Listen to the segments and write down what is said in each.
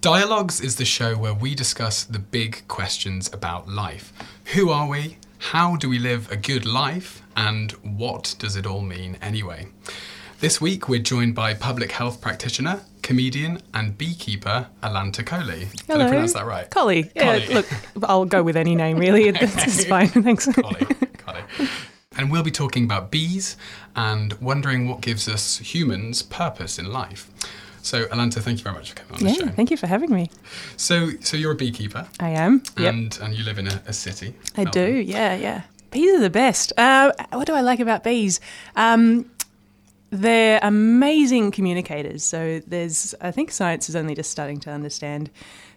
Dialogues is the show where we discuss the big questions about life. Who are we? How do we live a good life? And what does it all mean anyway? This week we're joined by public health practitioner, comedian, and beekeeper Alanta Coley. Did Hello. I pronounce that right? Collie. Yeah, Collie. look, I'll go with any name really. It's, it's fine. Thanks. Collie. And we'll be talking about bees and wondering what gives us humans purpose in life. So, Alanta, thank you very much for coming on the show. thank you for having me. So, so you're a beekeeper, I am. Yep. and and you live in a, a city. I do. Yeah, yeah. Bees are the best. Uh, what do I like about bees? Um, they're amazing communicators. So there's, I think science is only just starting to understand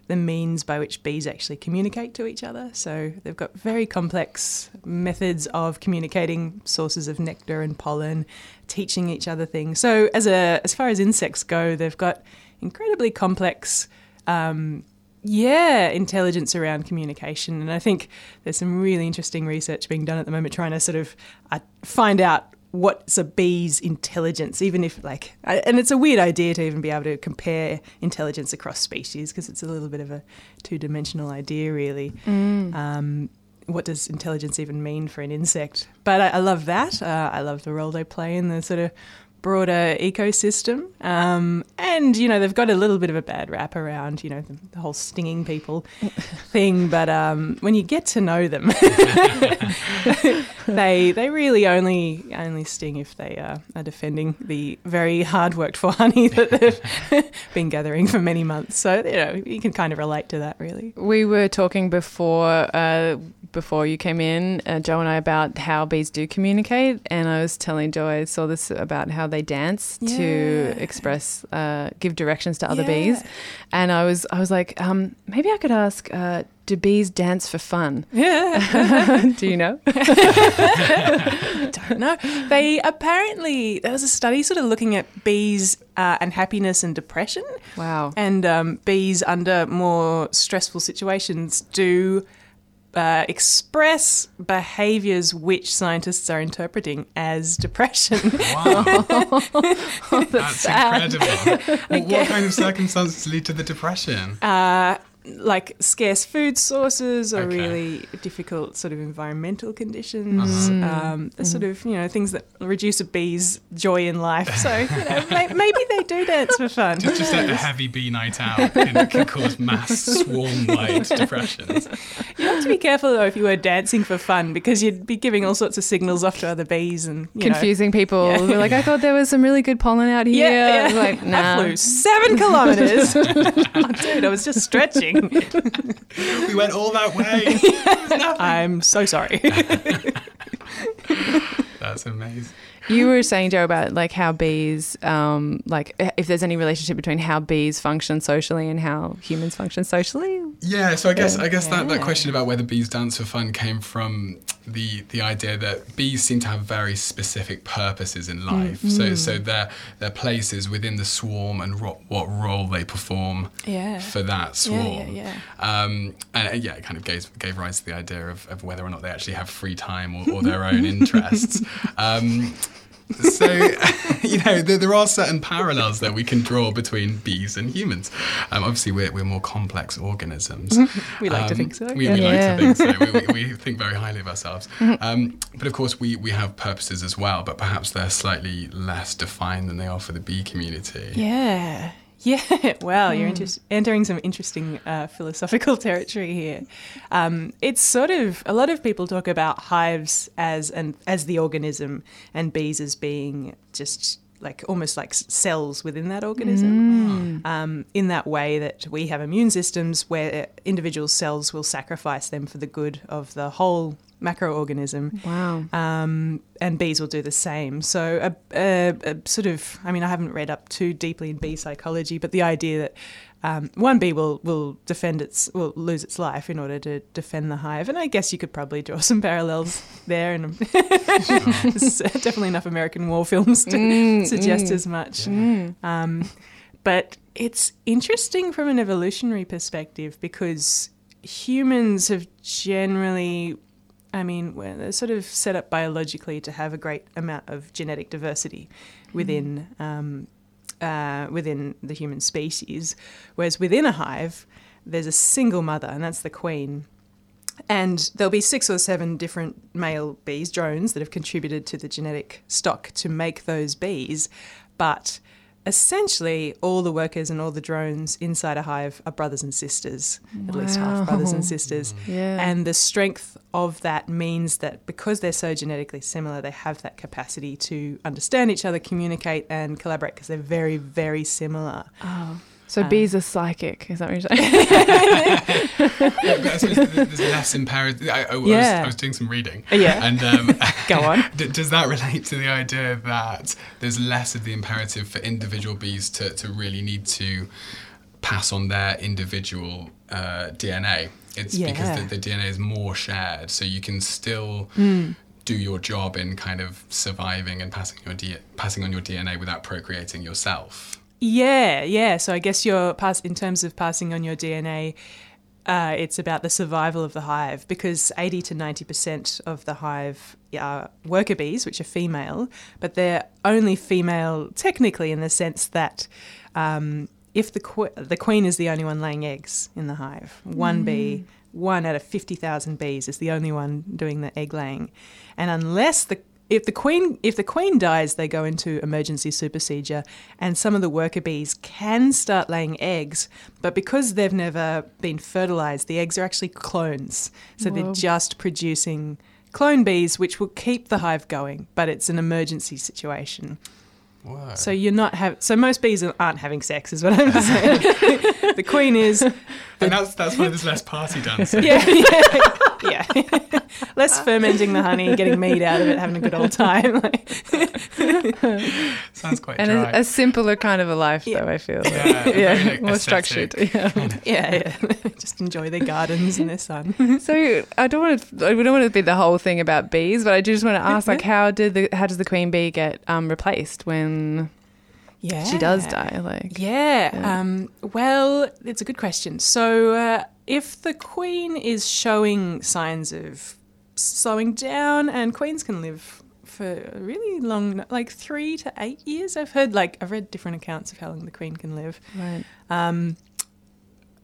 the means by which bees actually communicate to each other. So they've got very complex methods of communicating sources of nectar and pollen, teaching each other things. So as a as far as insects go, they've got incredibly complex um, yeah, intelligence around communication. And I think there's some really interesting research being done at the moment trying to sort of uh, find out what's a bee's intelligence, even if, like, and it's a weird idea to even be able to compare intelligence across species because it's a little bit of a two dimensional idea, really. Um, what does intelligence even mean for an insect? But I, I love that. Uh, I love the role they play in the sort of broader ecosystem. Um, and, you know, they've got a little bit of a bad rap around, you know, the, the whole stinging people thing. But um, when you get to know them, they they really only only sting if they uh, are defending the very hard worked for honey that they've been gathering for many months. So, you know, you can kind of relate to that, really. We were talking before uh, before you came in, uh, Joe and I, about how bees do communicate, and I was telling Joe I saw this about how they dance Yeah. to express, uh, give directions to other Yeah. bees, and I was I was like, um, maybe I could ask, uh, do bees dance for fun? Yeah. do you know? don't know. They apparently there was a study sort of looking at bees uh, and happiness and depression, Wow. and um, bees under more stressful situations do. Uh, express behaviors which scientists are interpreting as depression. Wow, that's sad. incredible. Well, what kind of circumstances lead to the depression? uh, like scarce food sources or Okay. really difficult sort of environmental conditions. Uh-huh. Mm. Um, the sort mm-hmm. of, you know, things that reduce a bee's joy in life. So, you know, maybe they do dance for fun. Just, just a, a heavy bee night out can, can cause mass swarm-wide depressions. You have to be careful though if you were dancing for fun because you'd be giving all sorts of signals off to other bees and you know. Confusing people. Yeah. They're like, oh, I thought there was some really good pollen out here. Yeah, yeah. Like, nah. I flew seven kilometers. oh, dude, I was just stretching. We went all that way. I'm so sorry. That's amazing. You were saying, Joe, about like how bees, um, like if there's any relationship between how bees function socially and how humans function socially. Yeah, so I guess I guess that, that question about whether bees dance for fun came from the the idea that bees seem to have very specific purposes in life. So so their their places within the swarm and ro- what role they perform Yeah. for that Yeah, swarm. yeah, Um, and yeah, it kind of gave gave rise to the idea of, of whether or not they actually have free time or, or their own interests. Um, so you know there, there are certain parallels that we can draw between bees and humans. Um, obviously, we're, we're more complex organisms. We like to Um, think so, We, yeah. we like to think so. We, we, we think very highly of ourselves. Um, but of course, we, we have purposes as well. But perhaps they're slightly less defined than they are for the bee community. Yeah. Yeah, wow, you're inter- entering some interesting uh, philosophical territory here. Um, it's sort of a lot of people talk about hives as an as the organism, and bees as being just like almost like cells within that organism. Um, in that way that we have immune systems where individual cells will sacrifice them for the good of the whole macroorganism Wow. um, and bees will do the same. So, a, a, a sort of, I mean, I haven't read up too deeply in bee psychology, but the idea that um, one bee will will defend its will lose its life in order to defend the hive, and I guess you could probably draw some parallels there, and there's definitely enough American war films to suggest as much. Um, but it's interesting from an evolutionary perspective because humans have generally I mean, we're they're sort of set up biologically to have a great amount of genetic diversity within um, uh, within the human species, whereas within a hive, there's a single mother, and that's the queen. And there'll be six or seven different male bees, drones, that have contributed to the genetic stock to make those bees. But essentially, all the workers and all the drones inside a hive are brothers and sisters, at least half brothers and sisters. Yeah. And the strength of that means that because they're so genetically similar, they have that capacity to understand each other, communicate, and collaborate because they're very, very similar. oh. So Um, bees are psychic. Is that what you're saying? Yeah, but I suppose th- there's less imperative. I, I, I was, Yeah. I was doing some reading. Yeah. And um, Go on. D- does that relate to the idea that there's less of the imperative for individual bees to, to really need to pass on their individual uh, DNA? It's because the, the DNA is more shared, so you can still Hmm. do your job in kind of surviving and passing your D- passing on your DNA without procreating yourself. Yeah, yeah. So I guess you're pass in terms of passing on your DNA. Uh, it's about the survival of the hive because 80 to 90% of the hive are worker bees, which are female, but they're only female technically in the sense that um, if the, que- the queen is the only one laying eggs in the hive, one bee, one out of 50,000 bees is the only one doing the egg laying. And unless the if the queen if the queen dies, they go into emergency supersedure, and some of the worker bees can start laying eggs, but because they've never been fertilized, the eggs are actually clones. So Whoa. they're just producing clone bees, which will keep the hive going, but it's an emergency situation. Whoa. So you're not have so most bees aren't having sex, is what I'm saying. the queen is, and that's that's why there's less party dancing. yeah, yeah, yeah. less fermenting the honey, getting mead out of it, having a good old time. Sounds quite and dry. a, a simpler kind of a life, Yeah. though, I feel. Yeah, Like. yeah, very, like, more aesthetic. structured. Yeah. yeah, yeah. Just enjoy their gardens and their sun. So I don't want to. I don't want to be the whole thing about bees, but I do just want to ask, like, how did the how does the queen bee get um, replaced when Yeah, she does die? Like, Yeah. Yeah. Um, well, it's a good question. So, uh, if the queen is showing signs of slowing down, and queens can live for a really long, like three to eight years. I've heard, like, I've read different accounts of how long the queen can live. right. Um,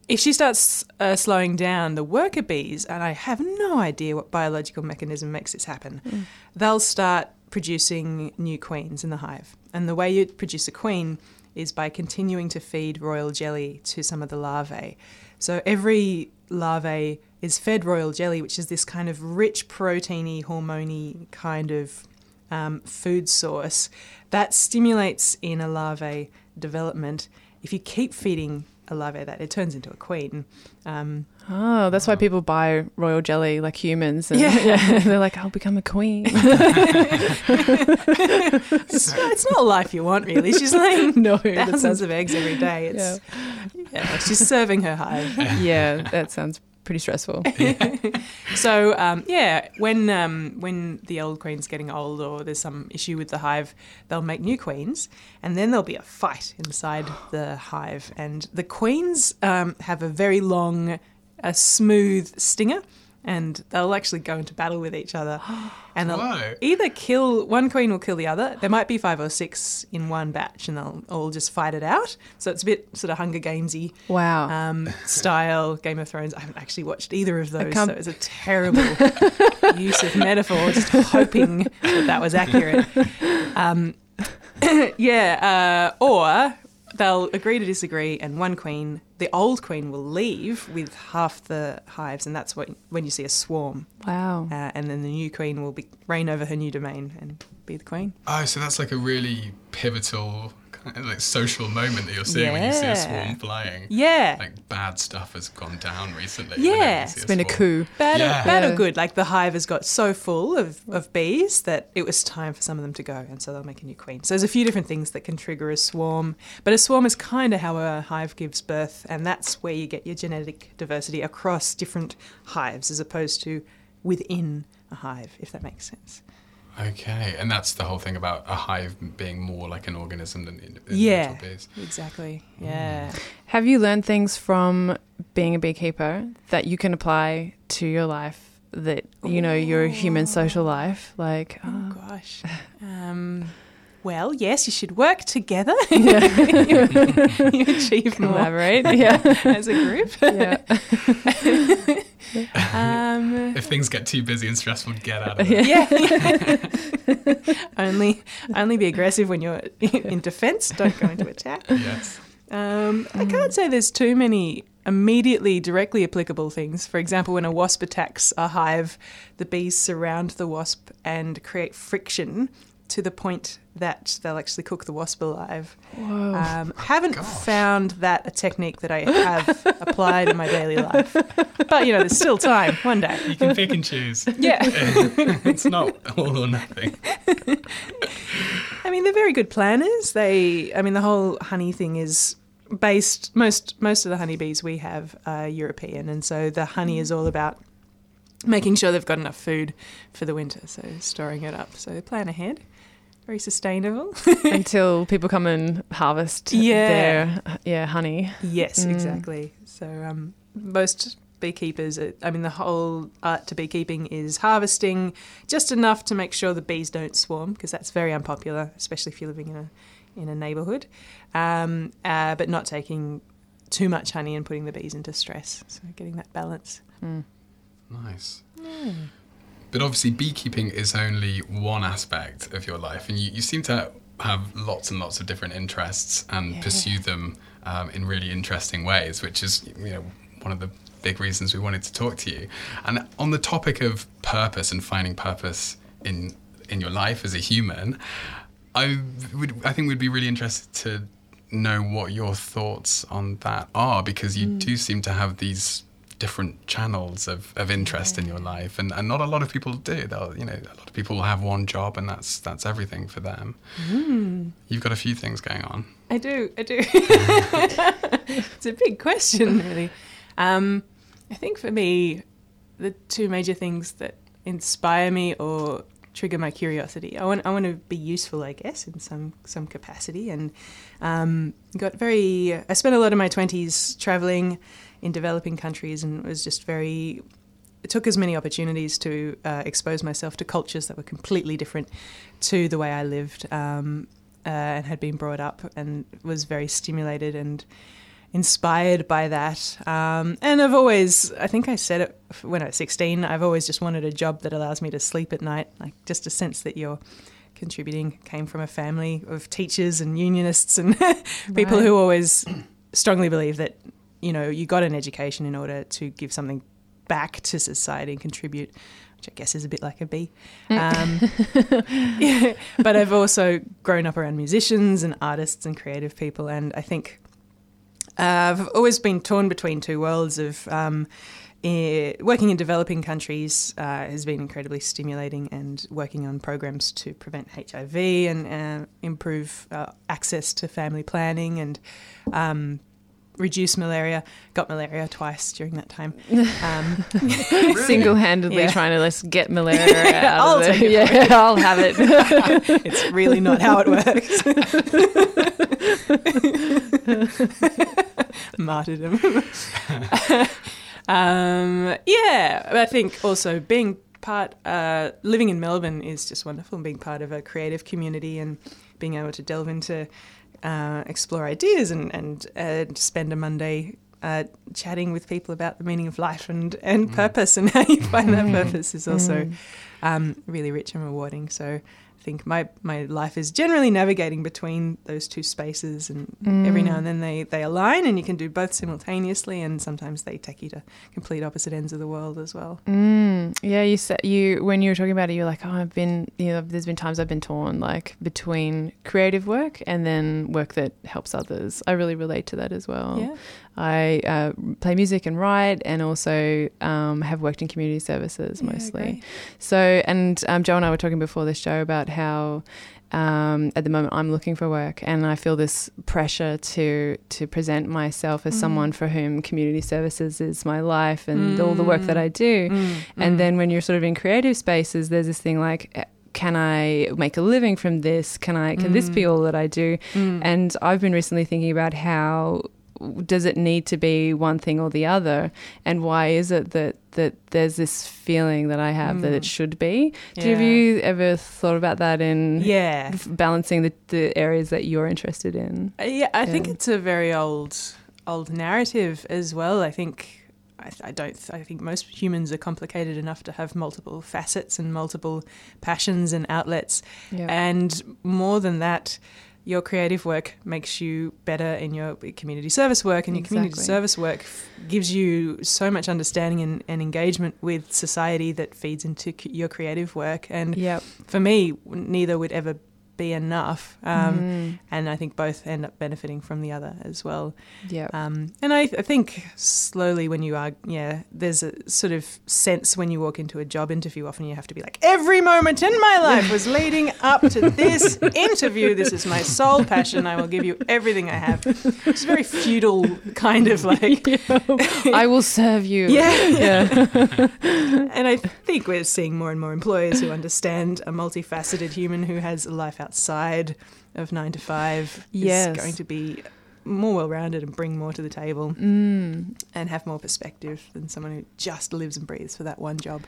if she starts uh, slowing down, the worker bees, and I have no idea what biological mechanism makes this happen, Mm. they'll start producing new queens in the hive. And the way you produce a queen is by continuing to feed royal jelly to some of the larvae. So every larvae is fed royal jelly, which is this kind of rich, proteiny, hormony kind of um, food source that stimulates in a larvae development. If you keep feeding a larvae that, it turns into a queen. Um, Oh, that's why people buy royal jelly like humans. And, Yeah. they're like, I'll become a queen. it's, it's not a life you want, really. She's laying no, thousands sounds. of eggs every day. It's, yeah. she's serving her hive. Yeah, that sounds pretty stressful. So um, yeah, when um, when the old queen's getting old or there's some issue with the hive, they'll make new queens, and then there'll be a fight inside the hive. And the queens um, have a very long, a smooth stinger, and they'll actually go into battle with each other. And they'll Whoa. either kill one queen will kill the other. There might be five or six in one batch, and they'll all just fight it out. So it's a bit sort of Hunger Gamesy Wow. um, style Game of Thrones. I haven't actually watched either of those, so it's a terrible use of metaphor. Just hoping that that was accurate. Um, yeah, uh, or they'll agree to disagree, and one queen, the old queen, will leave with half the hives, and that's what when you see a swarm. wow. Uh, and then the new queen will be reign over her new domain and be the queen. Oh, so that's like a really pivotal, kind of like social moment that you're seeing when you see a swarm flying. Yeah. Like bad stuff has gone down recently. Yeah. whenever you see It's been a coup. Bad, Yeah. or, bad Yeah. or good. Like the hive has got so full of, of bees that it was time for some of them to go, and so they'll make a new queen. So there's a few different things that can trigger a swarm, but a swarm is kind of how a hive gives birth, and that's where you get your genetic diversity across different hives as opposed to within a hive, if that makes sense. Okay, and that's the whole thing about a hive being more like an organism than ind- individual Yeah. bees. Exactly. Yeah. Have you learned things from being a beekeeper that you can apply to your life? That you know your human social life, like Oh oh, gosh. Um, Well, yes, you should work together. you achieve more Collaborate. Yeah. as a group. yeah. Um, If things get too busy and stressful, get out of it. yeah. only, only be aggressive when you're in defence. Don't go into attack. Yes. Um, I can't say there's too many immediately directly applicable things. For example, when a wasp attacks a hive, the bees surround the wasp and create friction to the point that they'll actually cook the wasp alive. Whoa. Um, haven't gosh. found that a technique that I have applied in my daily life. But you know, there's still time. One day. You can pick and choose. Yeah. it's not all or nothing. I mean, they're very good planners. They, I mean, the whole honey thing is based. Most most of the honeybees we have are European, and so the honey is all about making sure they've got enough food for the winter. So storing it up. So they plan ahead. Very sustainable. Until people come and harvest Yeah. their yeah honey. yes, Mm. exactly. So um, most beekeepers, uh, I mean, the whole art to beekeeping is harvesting just enough to make sure the bees don't swarm, because that's very unpopular, especially if you're living in a in a neighbourhood. Um, uh, but not taking too much honey and putting the bees into stress. So getting that balance. Mm. Nice. But obviously, beekeeping is only one aspect of your life, and you, you seem to have lots and lots of different interests and Yeah. pursue them um, in really interesting ways, which is you know one of the big reasons we wanted to talk to you. And on the topic of purpose and finding purpose in in your life as a human, I would I think we'd be really interested to know what your thoughts on that are because you do seem to have these different channels of, of interest in your life and, and not a lot of people do they'll you know a lot of people will have one job and that's that's everything for them you've got a few things going on I do, I do. it's a big question, really. Um, I think for me, the two major things that inspire me or trigger my curiosity. I want, I want to be useful, I guess, in some some capacity, and um, got very. I spent a lot of my twenties traveling in developing countries, and was just very. It took as many opportunities to uh, expose myself to cultures that were completely different to the way I lived. Um, uh, and had been brought up and was very stimulated and inspired by that. Um, and I've always, I think I said it when I was 16, I've always just wanted a job that allows me to sleep at night, like just a sense that you're contributing. Came from a family of teachers and unionists and people Right. who always strongly believe that, you know, you got an education in order to give something back to society and contribute. Which I guess is a bit like a bee. Um, yeah, but I've also grown up around musicians and artists and creative people, and I think uh, I've always been torn between two worlds of um, eh, working in developing countries uh, has been incredibly stimulating, and working on programs to prevent HIV and uh, improve uh, access to family planning and um, reduce malaria. Got malaria twice during that time. Um, Single-handedly Yeah. trying to let's get malaria out I'll of take it. it Yeah, I'll have it. it's really not how it works. Martyrdom. um, yeah, I think also being part, uh, living in Melbourne is just wonderful, and being part of a creative community and being able to delve into, uh, explore ideas and and uh, spend a Monday. Uh, chatting with people about the meaning of life and, and purpose and how you find that purpose is also um, really rich and rewarding. So I think my, my life is generally navigating between those two spaces, and every now and then they, they align, and you can do both simultaneously, and sometimes they take you to complete opposite ends of the world as well. Mm, yeah, you said you when you were talking about it, you were like, oh, I've been, you know, there's been times I've been torn like between creative work and then work that helps others. I really relate to that as well. Yeah. I uh, play music and write, and also um, have worked in community services mostly. great. So, and um, Joe and I were talking before this show about how. Um, at the moment, I'm looking for work, and I feel this pressure to to present myself as Mm. someone for whom community services is my life and all the work that I do. Mm, And then when you're sort of in creative spaces, there's this thing like, eh, can I make a living from this? Can I? Can this be Mm. all that I do? mm, And I've been recently thinking about how does it need to be one thing or the other? And why is it that that there's this feeling that I have that it should be? Do Yeah. Have you ever thought about that in Yeah. balancing the, the areas that you're interested in? Uh, Yeah, I think it's a very old, old narrative as well. I think I, I don't. I think most humans are complicated enough to have multiple facets and multiple passions and outlets. Yeah. And more than that, your creative work makes you better in your community service work, and your community service work f- gives you so much understanding and, and engagement with society that feeds into c- your creative work. And Yep. for me, neither would ever be enough. Um, Mm. and I think both end up benefiting from the other as well. Yep. Um, and I, I think slowly when you are, yeah, there's a sort of sense when you walk into a job interview, often you have to be like, every moment in my life was leading up to this interview. This is my sole passion. I will give you everything I have. It's a very feudal kind of like, I will serve you. yeah. Yeah. And I think we're seeing more and more employers who understand a multifaceted human who has a life outside of nine to five Yes. is going to be more well rounded and bring more to the table Mm. and have more perspective than someone who just lives and breathes for that one job.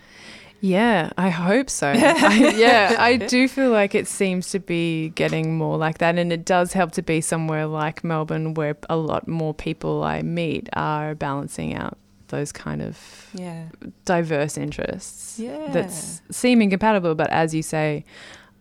Yeah, I hope so. I, yeah, I do feel like it seems to be getting more like that. And it does help to be somewhere like Melbourne where a lot more people I meet are balancing out those kind of Yeah. diverse interests Yeah. that seem incompatible, but as you say,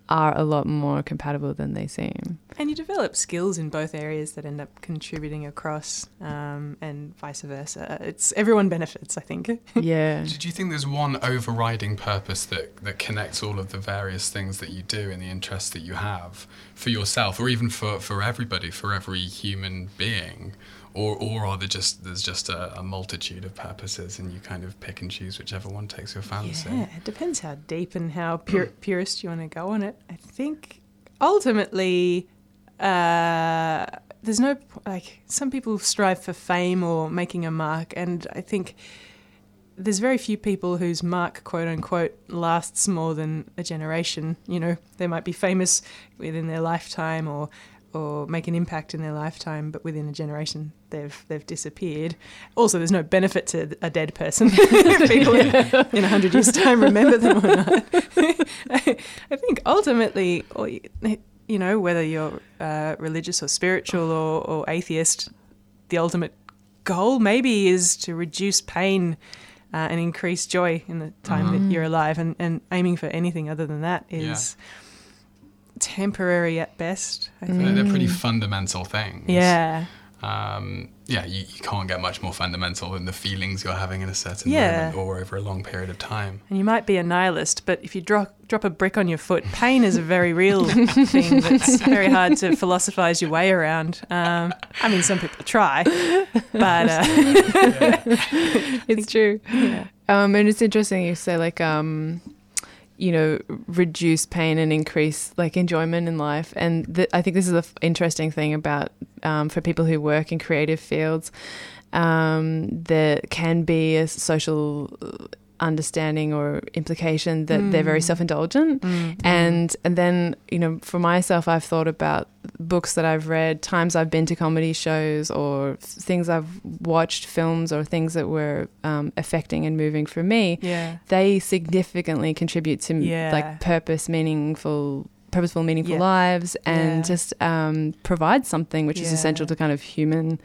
are a lot more compatible than they seem. And you develop skills in both areas that end up contributing across, um, and vice versa. It's everyone benefits, I think. Yeah. Do you think there's one overriding purpose that, that connects all of the various things that you do and the interests that you have for yourself, or even for, for everybody, for every human being? Or, or are there just there's just a, a multitude of purposes and you kind of pick and choose whichever one takes your fancy? Yeah, it depends how deep and how pure, purist you want to go on it. I think ultimately, uh, there's no like some people strive for fame or making a mark, and I think there's very few people whose mark, quote unquote, lasts more than a generation. You know, they might be famous within their lifetime or or make an impact in their lifetime, but within a generation they've they've disappeared. Also, there's no benefit to a dead person. if people in, in a hundred years' time remember them or not. I, I think ultimately, or you you know, whether you're uh, religious or spiritual or, or atheist, the ultimate goal maybe is to reduce pain uh, and increase joy in the time Mhm. that you're alive. And, and aiming for anything other than that is temporary at best. I think. They're, they're pretty Mm. fundamental things. Yeah. Um, yeah, you, you can't get much more fundamental than the feelings you're having in a certain Yeah. moment or over a long period of time. And you might be a nihilist, but if you drop drop a brick on your foot, pain is a very real thing that's very hard to philosophize your way around. Um, I mean, some people try, but uh, it's true. yeah. Um, and it's interesting you say like um, you know reduce pain and increase like enjoyment in life. And th- I think this is the f- interesting thing about um, for people who work in creative fields. Um, there can be a social understanding or implication that they're very Mm. self-indulgent Mm. and and then you know for myself I've thought about books that I've read times I've been to comedy shows or things I've watched films or things that were um, affecting and moving for me yeah, they significantly contribute to Yeah. like purpose meaningful purposeful meaningful Yeah. lives and Yeah. just um, provide something which is essential to kind of human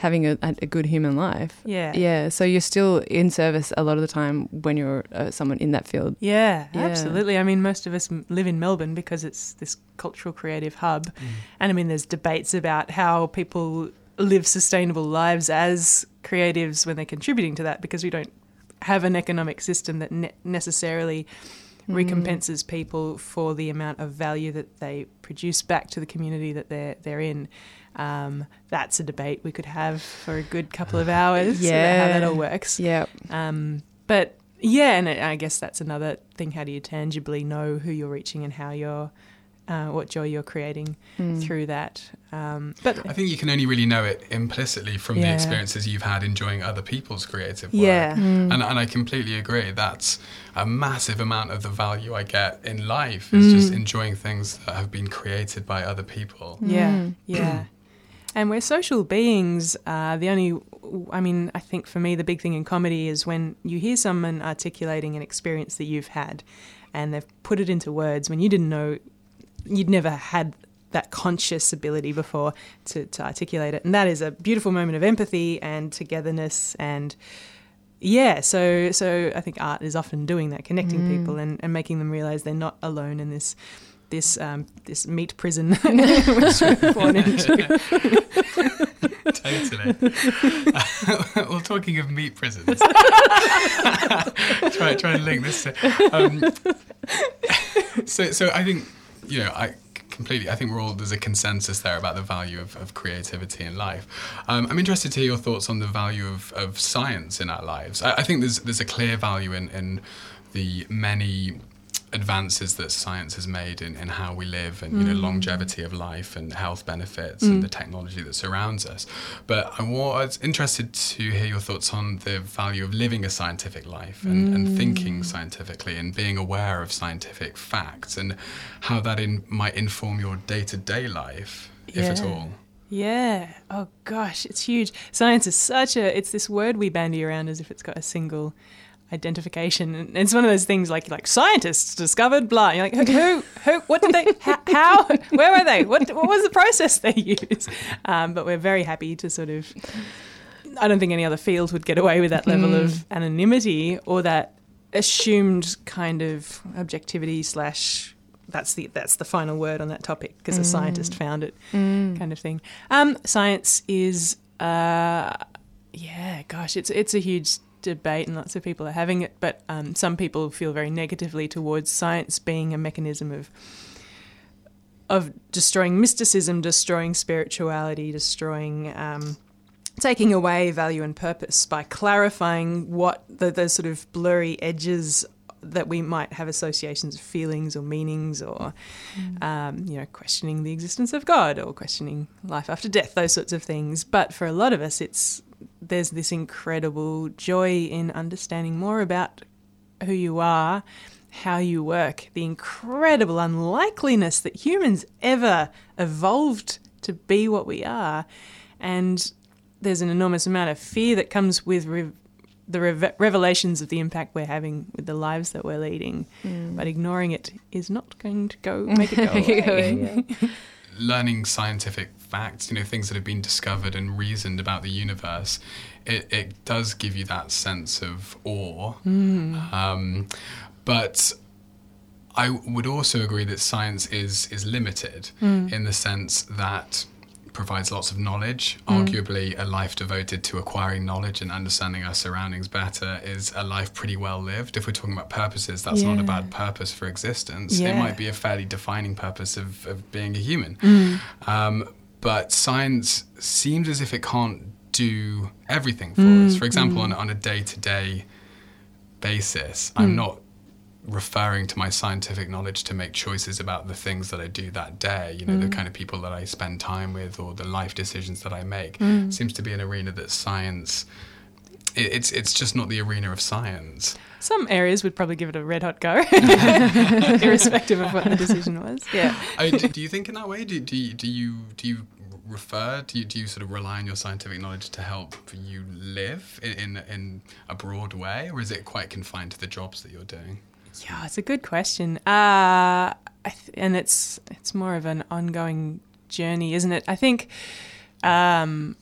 having a, a good human life yeah, yeah so you're still in service a lot of the time when you're uh, someone in that field Yeah, Yeah. absolutely. I mean, most of us live in Melbourne because it's this cultural creative hub. And I mean, there's debates about how people live sustainable lives as creatives when they're contributing to that because we don't have an economic system that ne- necessarily Mm. recompenses people for the amount of value that they produce back to the community that they're they're in. Um, that's a debate we could have for a good couple of hours. about how that all works. yeah Um, but yeah, and I I guess that's another thing. How do you tangibly know who you're reaching and how you're, uh, what joy you're creating Mm. through that? Um, but I think you can only really know it implicitly from the experiences you've had enjoying other people's creative work. yeah, Mm. And, and I completely agree. That's a massive amount of the value I get in life is just Mm. enjoying things that have been created by other people. yeah, Mm. yeah. And we're social beings. Uh, the only, I mean, I think for me, the big thing in comedy is when you hear someone articulating an experience that you've had and they've put it into words when you didn't know, you'd never had that conscious ability before to, to articulate it. And that is a beautiful moment of empathy and togetherness and yeah, so so I think art is often doing that, connecting mm. people and, and making them realize they're not alone in this this um, this meat prison which we're born into. totally. well, talking of meat prisons, try try and link this. To, um, so so I think you know I completely. I think we're all there's a consensus there about the value of, of creativity in life. Um, I'm interested to hear your thoughts on the value of, of science in our lives. I, I think there's there's a clear value in, in the many advances that science has made in, in how we live and you know mm. longevity of life and health benefits mm. and the technology that surrounds us. But I was interested to hear your thoughts on the value of living a scientific life and, mm. and thinking scientifically and being aware of scientific facts and how that in, might inform your day to day life, yeah. if at all. Yeah. Oh gosh, it's huge. Science is such a it's this word we bandy around as if it's got a single identification. And it's one of those things like like scientists discovered blah. You're like who who what did they how where were they what what was the process they used? Um, but we're very happy to sort of. I don't think any other field would get away with that level mm. of anonymity or that assumed kind of objectivity slash that's the that's the final word on that topic because mm. a scientist found it mm. kind of thing. Um, science is uh, yeah, gosh, it's it's a huge debate and lots of people are having it, but um, some people feel very negatively towards science being a mechanism of of destroying mysticism, destroying spirituality, destroying um, taking away value and purpose by clarifying what the, sort of blurry edges that we might have associations of feelings or meanings or mm. um, you know questioning the existence of god or questioning life after death those sorts of things but for a lot of us it's there's this incredible joy in understanding more about who you are, how you work, the incredible unlikeliness that humans ever evolved to be what we are. And there's an enormous amount of fear that comes with re- the re- revelations of the impact we're having with the lives that we're leading. Mm. But ignoring it is not going to go make it go away. Learning scientific facts, you know, things that have been discovered and reasoned about the universe, it, it does give you that sense of awe. Mm. Um, but I would also agree that science is is limited mm. in the sense that provides lots of knowledge. Mm. Arguably, a life devoted to acquiring knowledge and understanding our surroundings better is a life pretty well lived. If we're talking about purposes, that's yeah. not a bad purpose for existence. Yeah. It might be a fairly defining purpose of, of being a human. Mm. Um, but science seems as if it can't do everything for mm, us. For example, mm. on, on a day to day basis, I'm mm. not referring to my scientific knowledge to make choices about the things that I do that day, you know, the mm. kind of people that I spend time with or the life decisions that I make. Mm. seems to be an arena that science it, it's it's just not the arena of science. Some areas would probably give it a red hot go, irrespective of what the decision was. Yeah. I do, do, you think in that way? Do, do, you, do you do you refer? Do you, do you sort of rely on your scientific knowledge to help you live in, in, in a broad way, or is it quite confined to the jobs that you're doing? Yeah, it's a good question, uh, th- and it's it's more of an ongoing journey, isn't it? I think um,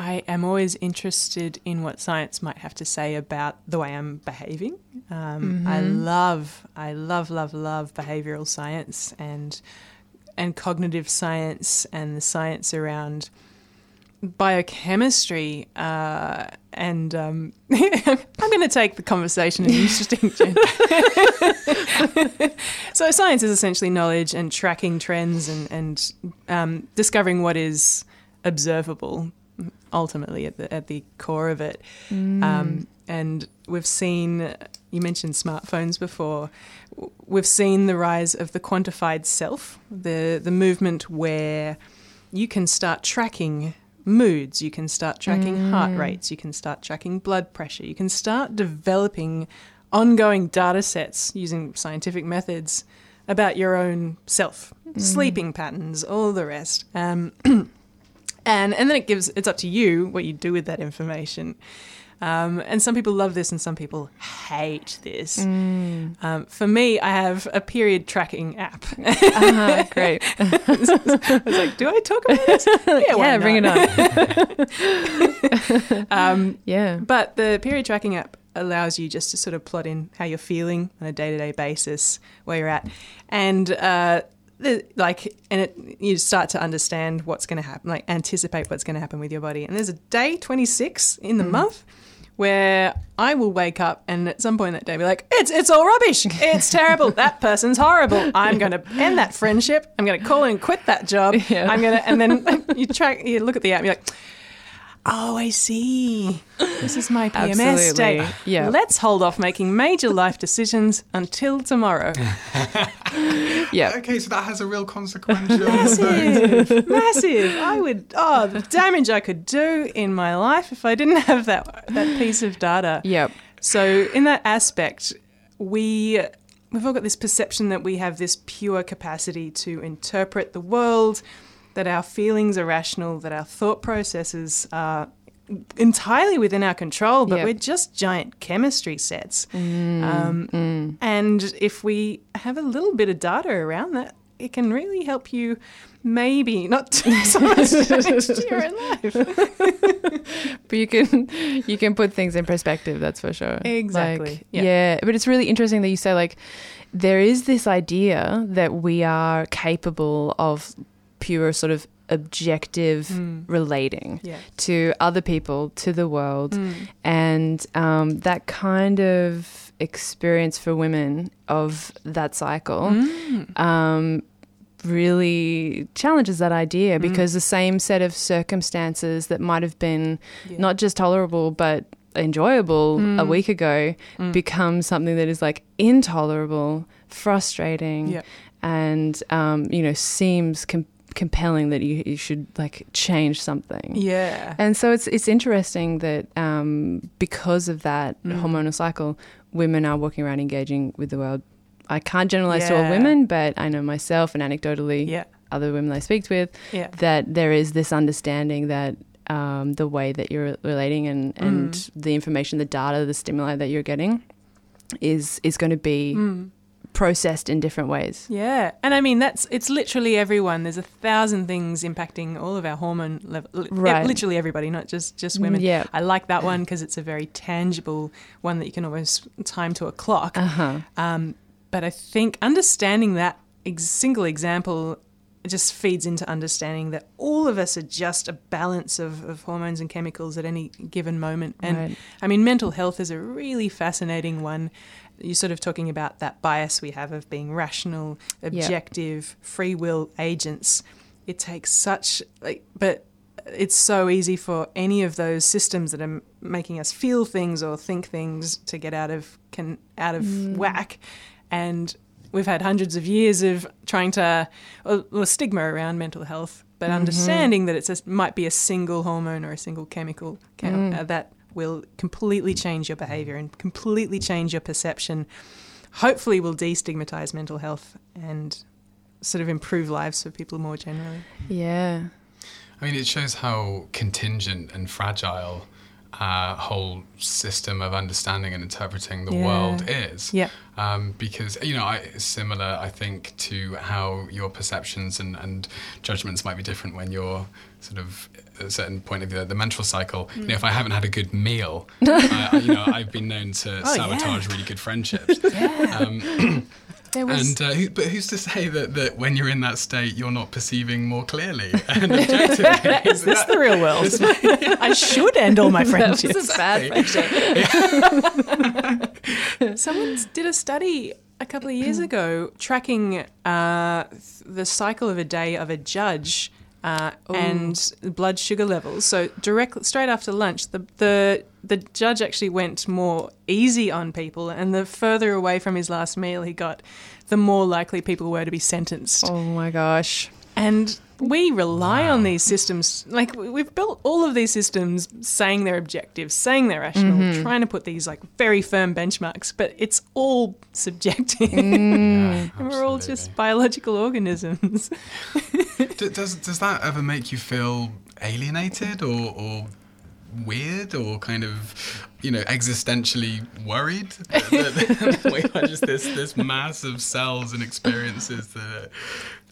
I am always interested in what science might have to say about the way I'm behaving. Um, mm-hmm. I love, I love, love, love behavioral science and and cognitive science and the science around biochemistry. Uh, and um, I'm going to take the conversation in an interesting so science is essentially knowledge and tracking trends and and um, discovering what is observable ultimately at the at the core of it. Mm. Um, and we've seen you mentioned smartphones before. We've seen the rise of the quantified self, the the movement where you can start tracking moods, you can start tracking mm. heart rates, you can start tracking blood pressure, you can start developing ongoing data sets using scientific methods about your own self, mm. sleeping patterns, all the rest. Um, and and then it gives it's up to you what you do with that information. Um, and some people love this, and some people hate this. Mm. Um, for me, I have a period tracking app. Uh-huh, great. I was like, do I talk about this? Yeah, why yeah, bring not? it on. Um, Yeah. But the period tracking app allows you just to sort of plot in how you're feeling on a day to day basis, where you're at, and uh, the, like, and it you start to understand what's going to happen, like anticipate what's going to happen with your body. And there's a day 26 in the mm. month where I will wake up and at some point that day be like, it's it's all rubbish. It's terrible. that person's horrible. I'm going to end that friendship. I'm going to call and quit that job. Yeah. I'm going to, and then you track, you look at the app, and you're like. Oh, I see. This is my PMS Absolutely. day. Yeah. Let's hold off making major life decisions until tomorrow. Yeah. Okay, so that has a real consequential. Massive, massive. I would. Oh, the damage I could do in my life if I didn't have that that piece of data. Yep. So in that aspect, we we've all got this perception that we have this pure capacity to interpret the world, that our feelings are rational, that our thought processes are entirely within our control, but Yep. we're just giant chemistry sets. um, And if we have a little bit of data around that, it can really help you maybe not so much change your own life. But you can you can put things in perspective, that's for sure. Exactly, Like, yeah. yeah. But it's really interesting that you say like there is this idea that we are capable of pure sort of objective relating Yeah. to other people, to the world. And um, that kind of experience for women of that cycle um, really challenges that idea because the same set of circumstances that might have been Yeah. not just tolerable but enjoyable a week ago becomes something that is like intolerable, frustrating, Yeah. and um, you know seems com- compelling that you, you should like change something. Yeah. And so it's it's interesting that um, because of that Mm. hormonal cycle, women are walking around engaging with the world. I can't generalize to all women, but I know myself and anecdotally Yeah. other women I speak with Yeah. that there is this understanding that um, the way that you're relating and, and Mm. the information, the data, the stimuli that you're getting is is going to be Mm. Processed in different ways. Yeah, and I mean that's it's literally everyone. There's a thousand things impacting all of our hormone level. Right. Literally everybody, not just just women. Yeah. I like that one because it's a very tangible one that you can almost time to a clock. Uh huh. Um, but I think understanding that ex- single example just feeds into understanding that all of us are just a balance of, of hormones and chemicals at any given moment. And Right. I mean, mental health is a really fascinating one. You're sort of talking about that bias we have of being rational, objective, free will agents. It takes such, like, but it's so easy for any of those systems that are making us feel things or think things to get out of can out of mm. whack. And we've had hundreds of years of trying to or, or stigma around mental health but mm-hmm. understanding that it might be a single hormone or a single chemical chem- mm. uh, that will completely change your behavior and completely change your perception hopefully will destigmatize mental health and sort of improve lives for people more generally Yeah. I mean, it shows how contingent and fragile our whole system of understanding and interpreting the Yeah. world is. Yeah. Um, because, you know, I, similar, I think, to how your perceptions and, and judgments might be different when you're sort of at a certain point of the, the menstrual cycle. You know, if I haven't had a good meal, uh, you know, I've been known to Oh, sabotage really good friendships. Um, was and uh, who, but who's to say that, that when you're in that state, you're not perceiving more clearly and objectively? is this the real world i should end all my friendships This is bad friendship. Someone did a study a couple of years ago tracking uh, the cycle of a day of a judge uh, and blood sugar levels. So direct straight after lunch, the, the the judge actually went more easy on people, and the further away from his last meal he got, the more likely people were to be sentenced. Oh my gosh. And we rely Wow. on these systems. Like we- we've built all of these systems saying they're objective, saying they're rational, Mm-hmm. trying to put these like very firm benchmarks, but it's all subjective. Mm. and we're all just biological organisms. D- does does that ever make you feel alienated or, or weird or kind of you know existentially worried we are just this this mass of cells and experiences that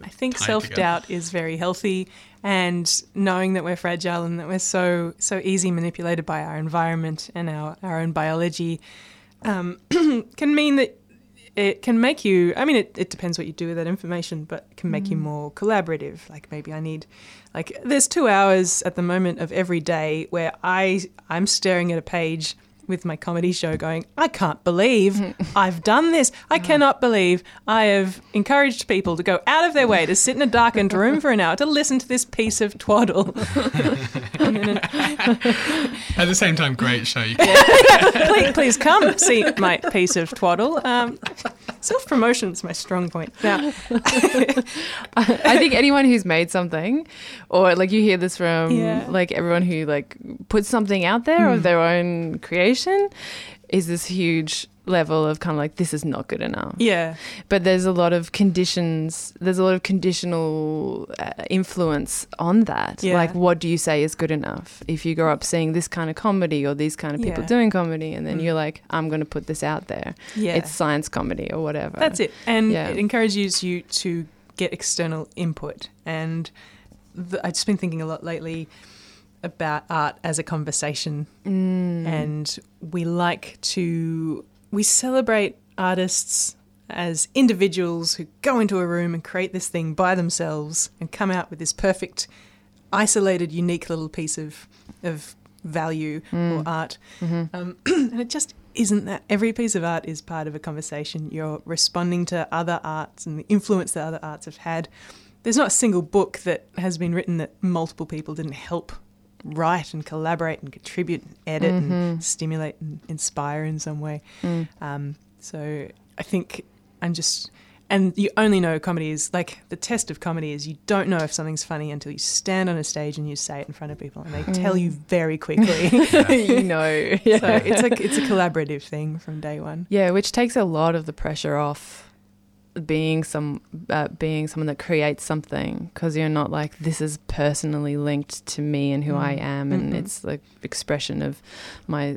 I think self doubt together? is very healthy, and knowing that we're fragile and that we're so so easy manipulated by our environment and our our own biology um, can mean that it can make you. I mean, it, it depends what you do with that information, but it can make you mm. more collaborative. Like maybe I need, like there's two hours at the moment of every day where I I'm staring at a page with my comedy show going, I can't believe I've done this. I cannot believe I have encouraged people to go out of their way to sit in a darkened room for an hour to listen to this piece of twaddle. At the same time great show please, please come see my piece of twaddle. Um, Self promotion is my strong point. Now, I think anyone who's made something, or like you hear this from Yeah. like everyone who like puts something out there of their own creation, is this huge level of kind of like this is not good enough. yeah, But there's a lot of conditions. There's a lot of conditional uh, influence on that. Yeah. Like, what do you say is good enough? If you grow up seeing this kind of comedy or these kind of people Yeah. doing comedy, and then Mm. you're like, I'm going to put this out there. yeah. It's science comedy or whatever. That's it. And Yeah. it encourages you to get external input. And th- I've just been thinking a lot lately about art as a conversation. Mm. And we like to, we celebrate artists as individuals who go into a room and create this thing by themselves and come out with this perfect, isolated, unique little piece of, of value or art. Um, and it just isn't that. Every piece of art is part of a conversation. You're responding to other arts and the influence that other arts have had. There's not a single book that has been written that multiple people didn't help write and collaborate and contribute and edit and mm-hmm. stimulate and inspire in some way. Mm. Um, so I think I'm just. And you only know comedy is like the test of comedy is you don't know if something's funny until you stand on a stage and you say it in front of people and they mm. tell you very quickly. you know. Yeah. So it's a it's a collaborative thing from day one. Yeah, which takes a lot of the pressure off being some uh, being someone that creates something because you're not like this is personally linked to me and who I Mm. am and Mhm. it's like expression of my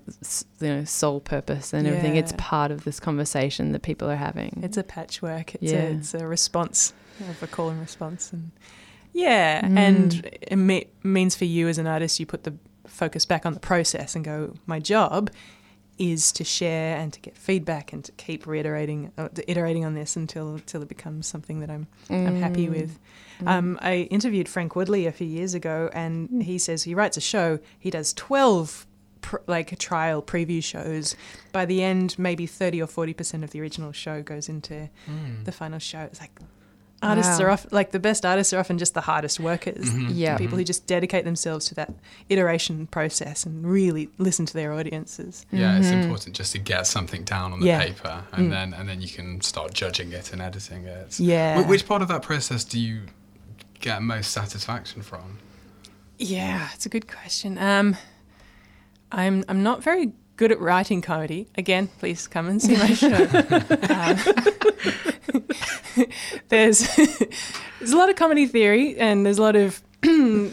you know soul purpose and everything it's part of this conversation that people are having It's a patchwork. It's Yeah. a it's a response of a call and response, and yeah, Mm. and it me- means for you as an artist, you put the focus back on the process and go. My job is to share and to get feedback and to keep reiterating, uh, iterating on this until until it becomes something that I'm I'm happy Mm. with. Um, I interviewed Frank Woodley a few years ago, and he says he writes a show. He does twelve pr- like trial preview shows. By the end, maybe thirty or forty percent of the original show goes into the final show. It's like artists Wow. are often like the best artists are often just the hardest workers. Mhm. Yeah. People who just dedicate themselves to that iteration process and really listen to their audiences. Yeah, it's Mhm. important just to get something down on the Yeah. paper, and Mm. then and then you can start judging it and editing it. Yeah. Wh- Which part of that process do you get most satisfaction from? Yeah, it's a good question. Um, I'm I'm not very good at writing comedy. Again, please come and see my show. um, there's there's a lot of comedy theory, and there's a lot of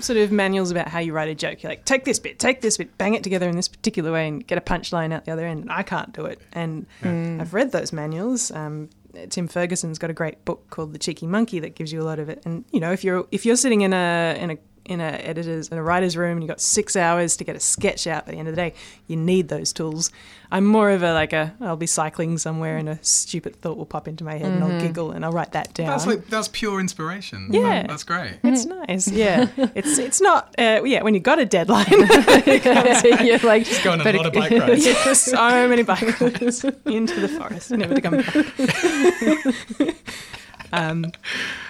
sort of manuals about how you write a joke. You're like, take this bit, take this bit, bang it together in this particular way, and get a punchline out the other end. And I can't do it, and I've read those manuals. Um, Tim Ferguson's got a great book called The Cheeky Monkey that gives you a lot of it. And you know, if you're if you're sitting in a in a in a editor's in a writer's room and you've got six hours to get a sketch out by the end of the day, you need those tools. I'm more of a like a I'll be cycling somewhere and a stupid thought will pop into my head and I'll giggle and I'll write that down. That's like that's pure inspiration. Yeah. that's great. it's nice, yeah. It's it's not, uh, yeah. When you've got a deadline, you're like Just go on a lot of bike rides. Yeah, so many bike rides into the forest, never to come back. um,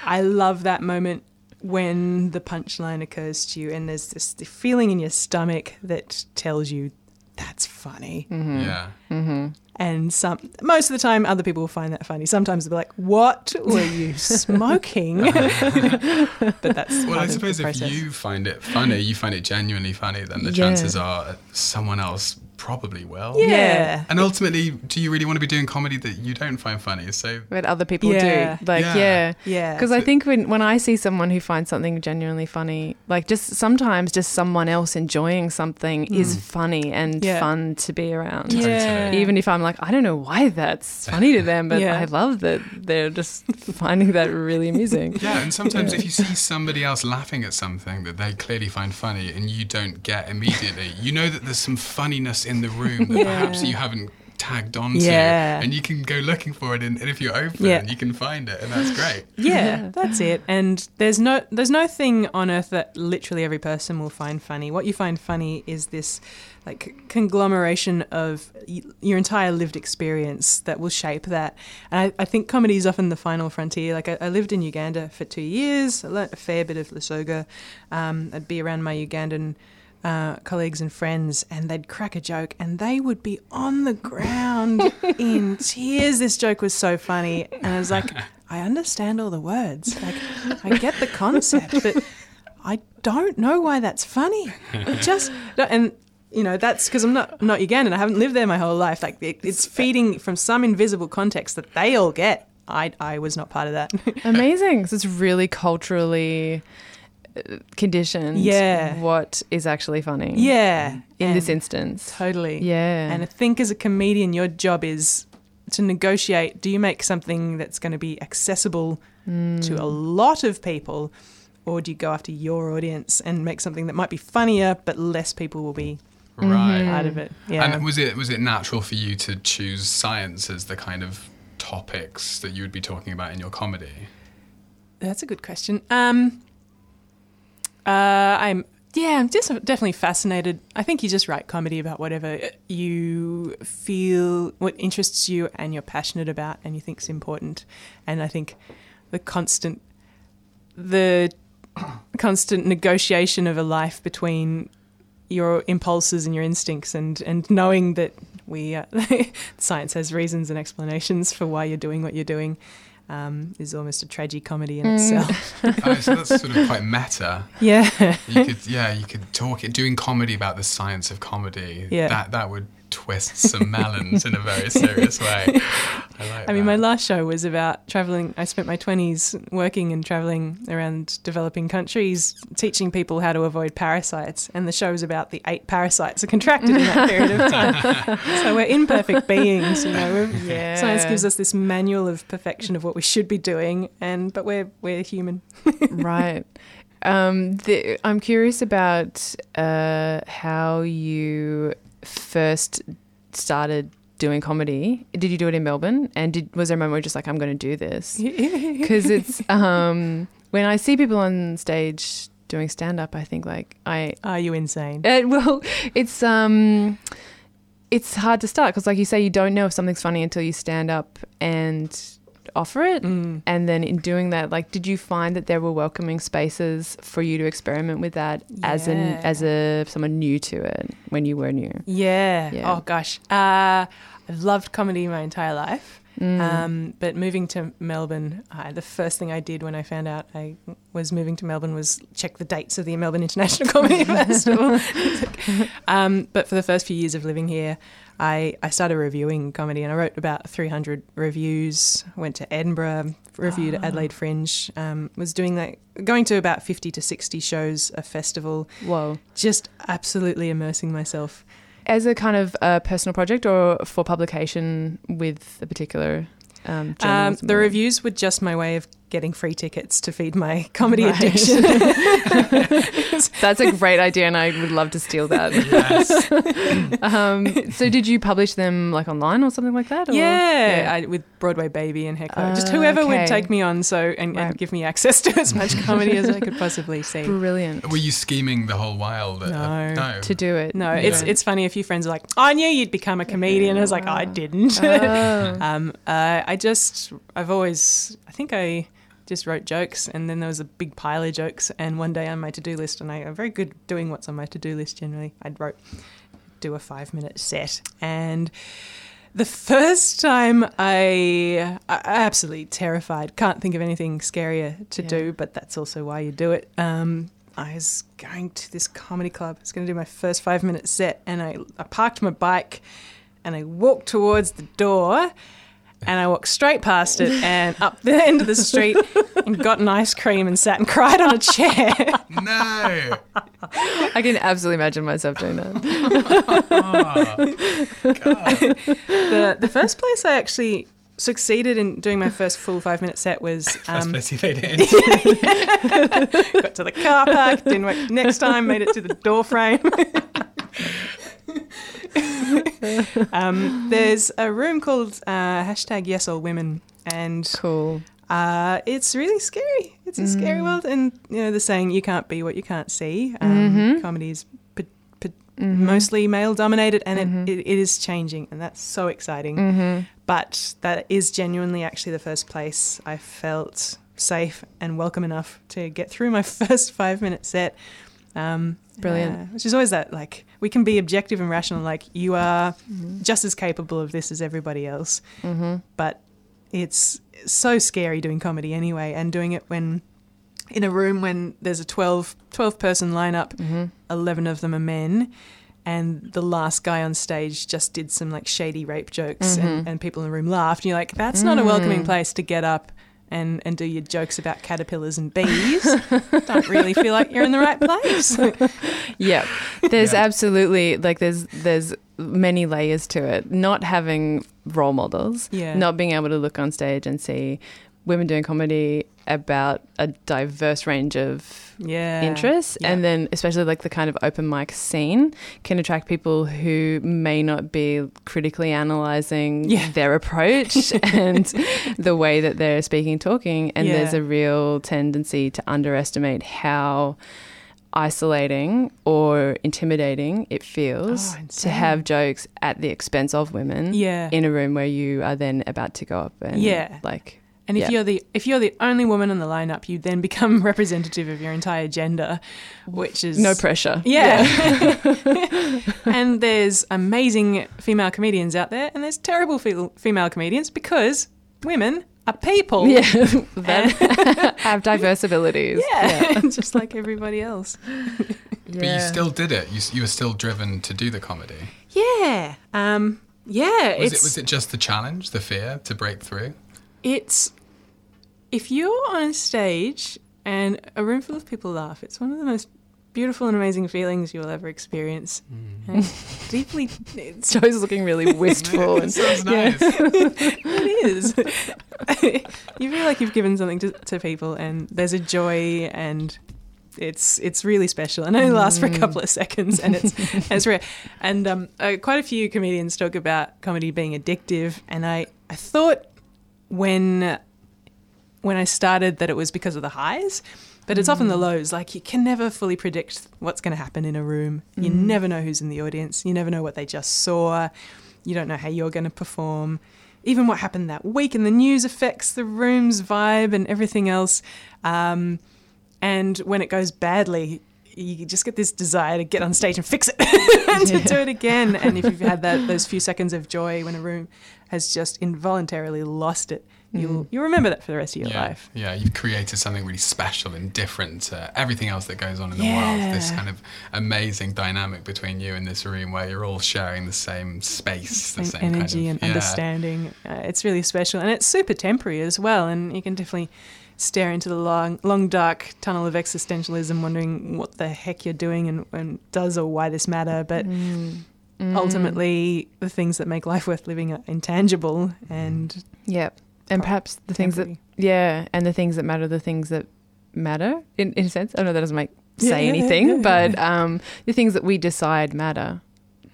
I love that moment when the punchline occurs to you, and there's this feeling in your stomach that tells you that's funny. Mm-hmm. Yeah. Mm-hmm. And some, most of the time, other people will find that funny. Sometimes they'll be like, "What were you smoking?" but that's Well, I suppose if you find it funny, you find it genuinely funny, then the Yeah. chances are someone else probably will. yeah, And ultimately, do you really want to be doing comedy that you don't find funny? So, But other people Yeah. do. Like, Yeah. yeah. yeah, Because I think when, when I see someone who finds something genuinely funny, like just sometimes just someone else enjoying something hmm. is funny and Yeah. fun to be around. yeah, Even if I'm like, I don't know why that's funny to them, but Yeah. I love that they're just finding that really amusing. yeah, and sometimes if you see somebody else laughing at something that they clearly find funny and you don't get immediately, you know that there's some funniness in the room that perhaps you haven't tagged onto. Yeah. And you can go looking for it, and, and if you're open, Yeah. you can find it, and that's great. yeah, that's it. And there's no there's no thing on earth that literally every person will find funny. What you find funny is this like conglomeration of y- your entire lived experience that will shape that. And I, I think comedy is often the final frontier. Like I, I lived in Uganda for two years. I learnt a fair bit of Lusoga. Um, I'd be around my Ugandan uh, colleagues and friends, and they'd crack a joke, and they would be on the ground in tears. This joke was so funny, and I was like, I understand all the words, like I get the concept, but I don't know why that's funny. It just and. You know that's because I'm not not Ugandan. I haven't lived there my whole life. Like it, it's feeding from some invisible context that they all get. I I was not part of that. Amazing. So it's really culturally conditioned Yeah. what is actually funny. yeah, In this instance. totally. Yeah. And I think as a comedian, your job is to negotiate do you make something that's going to be accessible to a lot of people, or do you go after your audience and make something that might be funnier, but less people will be Right. out of it? Yeah. And was it was it natural for you to choose science as the kind of topics that you would be talking about in your comedy? That's a good question. Um, uh, I'm yeah, I'm just definitely fascinated. I think you just write comedy about whatever you feel, what interests you, and you're passionate about, and you think's important. And I think the constant, the constant negotiation of a life between your impulses and your instincts, and and knowing that we uh, science has reasons and explanations for why you're doing what you're doing. Um, is almost a tragic comedy in itself. oh, so that's sort of quite meta. Yeah. You could, yeah, you could talk doing comedy about the science of comedy. Yeah. that that would twist some melons in a very serious way. I like I mean, my last show was about traveling. I spent my 20s working and traveling around developing countries, teaching people how to avoid parasites. And the show was about the eight parasites that contracted in that period of time. so we're imperfect beings, you know. Yeah. Science gives us this manual of perfection of what we should be doing, and but we're we're human. right. Um, the, I'm curious about uh, how you first started doing comedy. Did you do it in Melbourne? And did, was there a moment where just like, I'm going to do this? Because it's um, when I see people on stage doing stand up, I think like I Are you insane? uh, well, it's um, it's hard to start because, like you say, you don't know if something's funny until you stand up and offer it. Mm. And then in doing that, like, did you find that there were welcoming spaces for you to experiment with that as an as a someone new to it when you were new? Yeah. Yeah. Oh gosh. Uh, I've loved comedy my entire life. Mm. Um, but moving to Melbourne, uh, the first thing I did when I found out I was moving to Melbourne was check the dates of the Melbourne International Comedy Festival. um, but for the first few years of living here, I, I started reviewing comedy and I wrote about 300 reviews. Went to Edinburgh, reviewed at Adelaide Fringe. Um, was doing like going to about 50 to 60 shows a festival. Whoa. Just absolutely immersing myself As a kind of uh, personal project or for publication with a particular um, Um, the reviews were just my way of getting free tickets to feed my comedy Right. addiction. That's a great idea, and I would love to steal that. Yes. Um, so, did you publish them like online or something like that? Or? yeah, I, with Broadway Baby and Heckler, just Ah, whoever okay. would take me on, so and, Right. and give me access to as much comedy as I could possibly see. brilliant Were you scheming the whole while? That, No. no. to do it. No, it's Yeah. it's funny. A few friends are like, "I knew you'd become a comedian." I was like, "I didn't." Oh. um, uh, I just, I've always, I think I just wrote jokes, and then there was a big pile of jokes. And one day on my to-do list, and I, I'm very good doing what's on my to-do list. Generally, I wrote do a five minute set. And the first time I, I absolutely terrified, can't think of anything scarier to Yeah. do, but that's also why you do it. Um, I was going to this comedy club. I was going to do my first five minute set, and I, I parked my bike and I walked towards the door. And I walked straight past it and up the end of the street and got an ice cream and sat and cried on a chair. No. I can absolutely imagine myself doing that. the the first place I actually succeeded in doing my first full five minute set was First um, place you made it in. got to the car park, didn't work next time, made it to the door frame. um, there's a room called uh, hashtag Yes All Women, and Cool. uh, it's really scary. It's a scary world, and you know the saying "you can't be what you can't see." Um, Comedy is p- p- mostly male dominated, and it, it, it is changing, and that's so exciting. But that is genuinely actually the first place I felt safe and welcome enough to get through my first five minute set. Um, Brilliant. uh, which is always that like we can be objective and rational, like you are mm-hmm. just as capable of this as everybody else. Mm-hmm. But it's so scary doing comedy anyway, and doing it when in a room when there's a 12, 12 person lineup, mm-hmm. 11 of them are men. And the last guy on stage just did some like shady rape jokes, and, and people in the room laughed. And you're like, that's not a welcoming place to get up and, and do your jokes about caterpillars and bees. Don't really feel like you're in the right place. Yeah. There's Yeah. absolutely like there's there's many layers to it. Not having role models, Yeah. not being able to look on stage and see women doing comedy about a diverse range of yeah. interests Yeah. and then especially like the kind of open mic scene can attract people who may not be critically analyzing Yeah. their approach and the way that they're speaking talking and there's a real tendency to underestimate how isolating or intimidating it feels Oh, to have jokes at the expense of women Yeah. in a room where you are then about to go up and Yeah. like And if Yeah. you're the if you're the only woman in the lineup, you then become representative of your entire gender, which is no pressure Yeah. and there's amazing female comedians out there, and there's terrible fe- female comedians because women are people. Yeah, that have diverse abilities. Yeah, just like everybody else. But you still did it. You, you were still driven to do the comedy. Yeah. Um, yeah. Was it's it, was it just the challenge, the fear to break through? it's if you're on stage and a room full of people laugh, it's one of the most beautiful and amazing feelings you'll ever experience. And deeply, Joe's looking really wistful and Sounds nice. it is. you feel like you've given something to, to people, and there's a joy, and it's it's really special. And it only lasts for a couple of seconds, and it's and it's rare. And um, uh, quite a few comedians talk about comedy being addictive, and I I thought when when I started that it was because of the highs. But it's often the lows. Like you can never fully predict what's going to happen in a room. You never know who's in the audience. You never know what they just saw. You don't know how you're going to perform. Even what happened that week in the news affects the room's vibe and everything else. Um, and when it goes badly, you just get this desire to get on stage and fix it and to do it again. And if you've had that those few seconds of joy when a room has just involuntarily lost it, you'll mm. you'll remember that for the rest of your yeah, life. yeah, you've created something really special and different to everything else that goes on in the world. This kind of amazing dynamic between you and this room where you're all sharing the same space, the and same energy kind and yeah. understanding. Uh, it's really special, and it's super temporary as well. And you can definitely stare into the long, long dark tunnel of existentialism, wondering what the heck you're doing and, and does or why this matter. But mm. Mm. ultimately, the things that make life worth living are intangible and yeah, and perhaps the things that yeah, and the things that matter, the things that matter in, in a sense. I know that doesn't make Yeah, say yeah, yeah, anything, yeah, but um, the things that we decide matter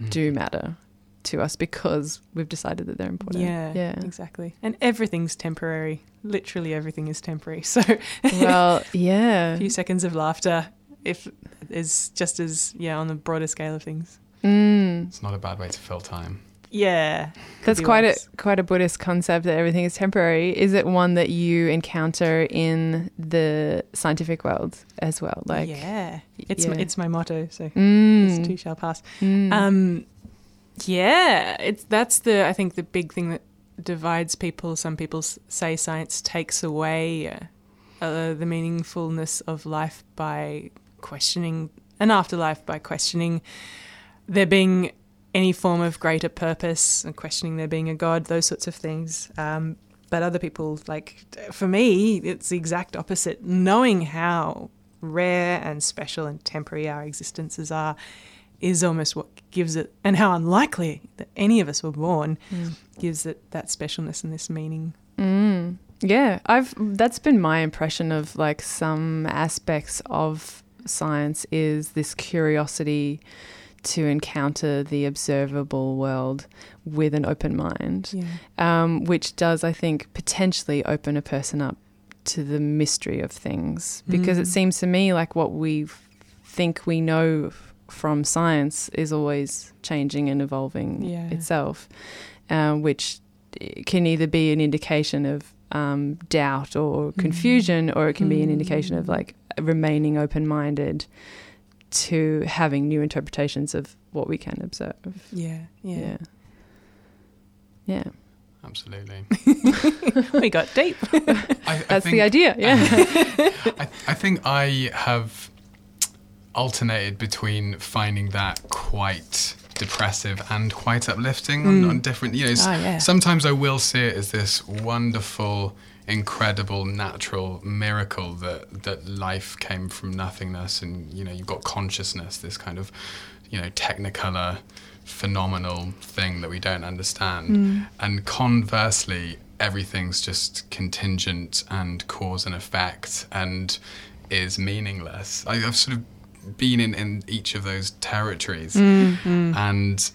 Mm. do matter to us because we've decided that they're important. Yeah, yeah. exactly. And everything's temporary. Literally everything is temporary. So Well, yeah. a few seconds of laughter, if is just as yeah on the broader scale of things. Mm. It's not a bad way to fill time. Yeah, That's quite a quite a Buddhist concept that everything is temporary. Is it one that you encounter in the scientific world as well? Like, yeah, it's yeah. My, it's my motto. So Mm, this too shall pass. mm, Um, Yeah, it's that's the I think the big thing that divides people. Some people say science takes away uh, uh, the meaningfulness of life by questioning an afterlife, by questioning there being any form of greater purpose, and questioning there being a god, those sorts of things. Um, but other people, like for me, it's the exact opposite. Knowing how rare and special and temporary our existences are is almost what gives it, and how unlikely that any of us were born, gives it that specialness and this meaning. Mm. Yeah, I've that's been my impression of like some aspects of science is this curiosity to encounter the observable world with an open mind, Yeah. um, which does, I think, potentially open a person up to the mystery of things. Because it Mm. seems to me like what we think we know from science is always changing and evolving Yeah. itself, um, which can either be an indication of um, doubt or confusion, or it can be an indication of Mm. like remaining open minded to having new interpretations of what we can observe. Yeah. Yeah. Yeah. Yeah. Absolutely. we got deep. I, I That's think, the idea. Yeah. I, I think I have alternated between finding that quite depressive and quite uplifting on, Mm. on different, you know, s- Ah, yeah. sometimes I will see it as this wonderful, incredible, natural miracle that, that life came from nothingness and, you know, you've got consciousness, this kind of, you know, technicolor, phenomenal thing that we don't understand. Mm. And conversely, everything's just contingent and cause and effect and is meaningless. I, I've sort of been in, in each of those territories. Mm, And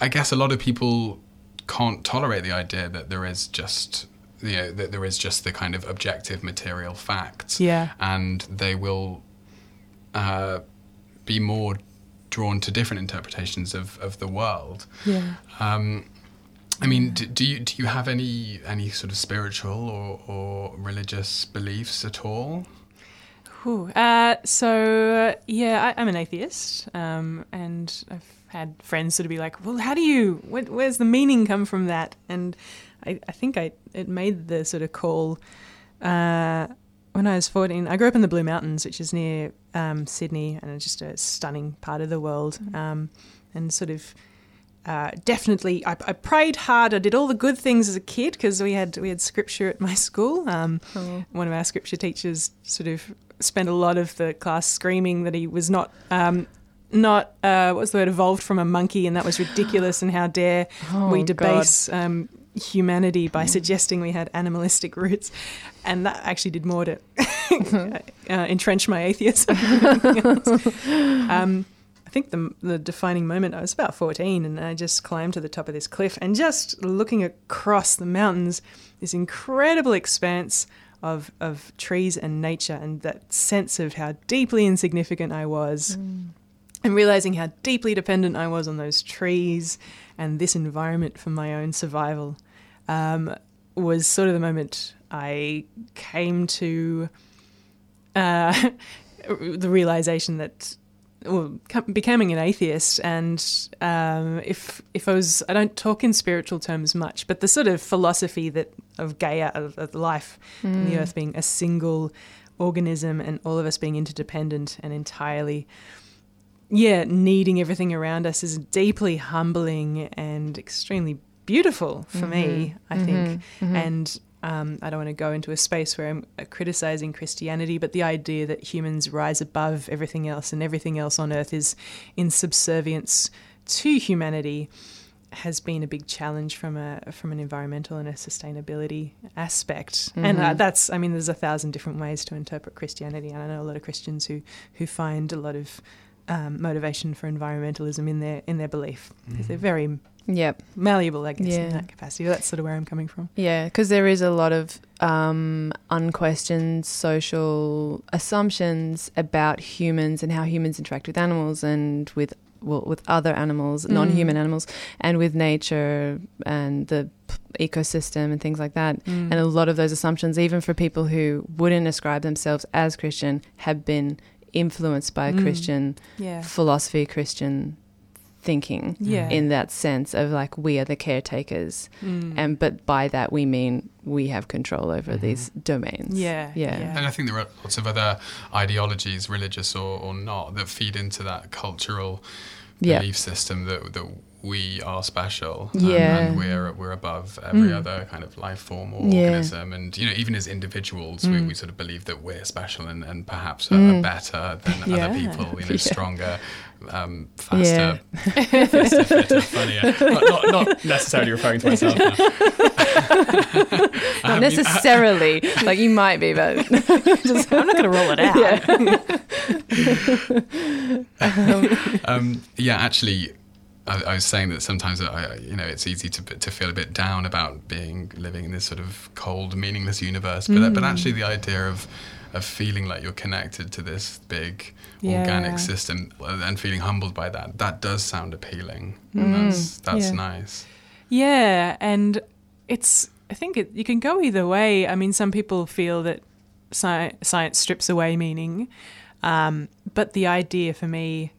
I guess a lot of people can't tolerate the idea that there is just you know that there is just the kind of objective material facts Yeah. and they will uh, be more drawn to different interpretations of, of the world Yeah. um, I mean, do, do you do you have any any sort of spiritual or, or religious beliefs at all? Whew. Uh, so yeah, I, I'm an atheist, um, and I've had friends sort of be like, "Well, how do you? Where, where's the meaning come from that?" And I, I think I it made the sort of call uh, when I was 14. I grew up in the Blue Mountains, which is near um, Sydney, and it's just a stunning part of the world, um, and sort of. Uh, definitely, I, I prayed hard. I did all the good things as a kid because we had we had scripture at my school. Um, Oh. one of our scripture teachers sort of spent a lot of the class screaming that he was not um, not uh, what's the word evolved from a monkey and that was ridiculous and how dare Oh, we debase um, humanity by suggesting we had animalistic roots. And that actually did more to uh, entrench my atheism. Than anything else. um, I think the, the defining moment, I was about 14 and I just climbed to the top of this cliff and just looking across the mountains, this incredible expanse of, of trees and nature and that sense of how deeply insignificant I was and realizing how deeply dependent I was on those trees and this environment for my own survival um, was sort of the moment I came to uh, the realization that well, becoming an atheist, and um, if if I was, I don't talk in spiritual terms much, but the sort of philosophy that of Gaia of, of life and the Earth being a single organism, and all of us being interdependent and entirely, yeah, needing everything around us is deeply humbling and extremely beautiful for me. I think, and um, I don't want to go into a space where I'm uh, criticizing Christianity, but the idea that humans rise above everything else and everything else on earth is in subservience to humanity has been a big challenge from a from an environmental and a sustainability aspect. And uh, that's I mean there's a thousand different ways to interpret Christianity and I know a lot of Christians who who find a lot of um, motivation for environmentalism in their in their belief. They're very Yep. malleable, I guess, in that capacity. That's sort of where I'm coming from. Yeah, because there is a lot of um, unquestioned social assumptions about humans and how humans interact with animals and with well, with other animals, non-human animals, and with nature and the p- ecosystem and things like that. Mm. And a lot of those assumptions, even for people who wouldn't describe themselves as Christian, have been influenced by Mm. Christian Yeah. philosophy, Christian thinking Yeah. in that sense of like we are the caretakers Mm. and but by that we mean we have control over these domains Yeah, yeah, yeah. And I think there are lots of other ideologies, religious or, or not, that feed into that cultural Yeah. belief system that that we are special Yeah. and, and we're we're above every Mm. other kind of life form or Yeah. organism and you know even as individuals we, Mm. we sort of believe that we're special and, and perhaps are, Mm. are better than Yeah. other people you know Yeah. stronger um, faster Yeah. faster, fitter, funnier not, not, not necessarily referring to myself not haven't- necessarily like you might be but Just- I'm not going to roll it out. um, yeah, actually, I, I was saying that sometimes I, you know it's easy to to feel a bit down about being living in this sort of cold, meaningless universe. But but actually, the idea of of feeling like you're connected to this big Yeah. organic system and feeling humbled by that that does sound appealing. Mm. That's that's Yeah. nice. Yeah, and it's I think it, you can go either way. I mean, some people feel that sci- science strips away meaning, um, but the idea for me,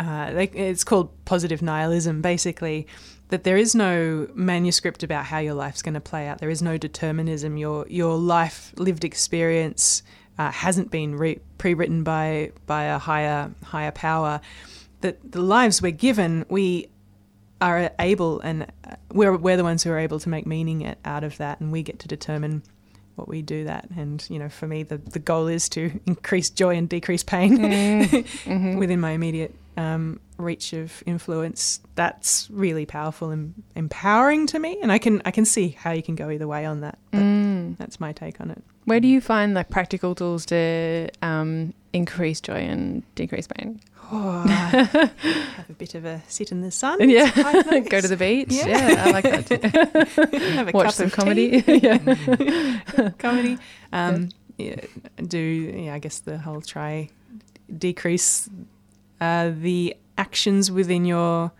uh, it's called positive nihilism, basically. That there is no manuscript about how your life's going to play out. There is no determinism. Your your life lived experience uh, hasn't been re- pre-written by by a higher higher power. That the lives we're given, we are able and uh, we're, we're the ones who are able to make meaning out of that and we get to determine what we do that and you know for me the, the goal is to increase joy and decrease pain Mm-hmm. within my immediate um, reach of influence that's really powerful and empowering to me and I can I can see how you can go either way on that but Mm. that's my take on it. Where do you find like practical tools to um, increase joy and decrease pain? Oh, have a bit of a sit in the sun yeah. nice. go to the beach. Yeah. yeah, i like that too. Have a watch cup some of comedy. yeah. Comedy. Um, yeah, do yeah, I guess the whole try decrease uh, the actions within your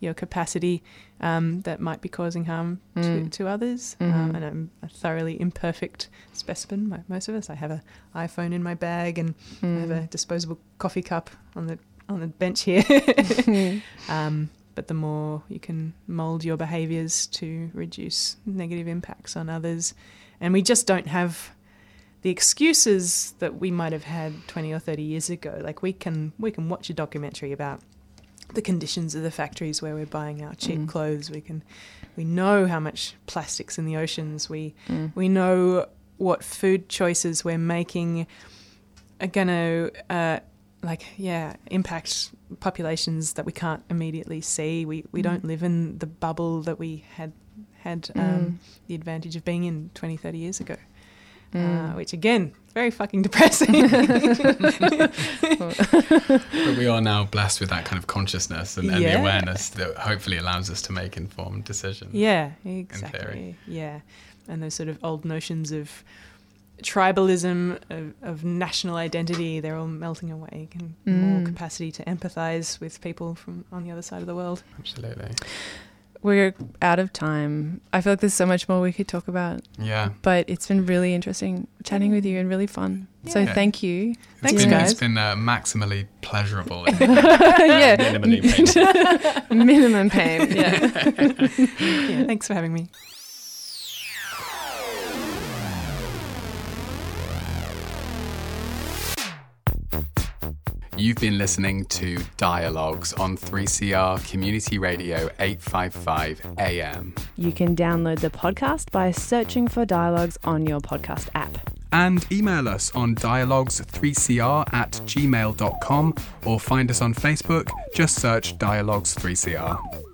your capacity um, that might be causing harm to, Mm. to others. Mhm. Um, and I'm a thoroughly imperfect specimen. Like most of us, I have an iPhone in my bag and I have Mm. a disposable coffee cup on the on the bench here. um, but the more you can mold your behaviors to reduce negative impacts on others, and we just don't have the excuses that we might have had 20 or 30 years ago. Like we can we can watch a documentary about the conditions of the factories where we're buying our cheap Mm. clothes. We can we know how much plastics in the oceans. We Mm. we know what food choices we're making are going to, uh, like, yeah, impact populations that we can't immediately see. We we Mm. don't live in the bubble that we had had um, Mm. the advantage of being in 20, 30 years ago. Uh, Mm. which again, very fucking depressing. But we are now blessed with that kind of consciousness and, and the awareness that hopefully allows us to make informed decisions. yeah, theory. exactly. Yeah, and those sort of old notions of tribalism, of, of national identity, they're all melting away. And more Mm. capacity to empathise with people from on the other side of the world. Absolutely. We're out of time i feel like there's so much more we could talk about Yeah. but it's been really interesting chatting with you and really fun so Yeah. thank you It's Thanks, been, guys. It's been uh, maximally pleasurable. and yeah minimally painful. minimum pain yeah Yeah, thanks for having me. You've been listening to Dialogues on 3CR Community Radio 855 AM. you can download the podcast by searching for dialogues on your podcast app And email us on dialogues3cr at gmail.com or find us on Facebook. Just search Dialogues3CR.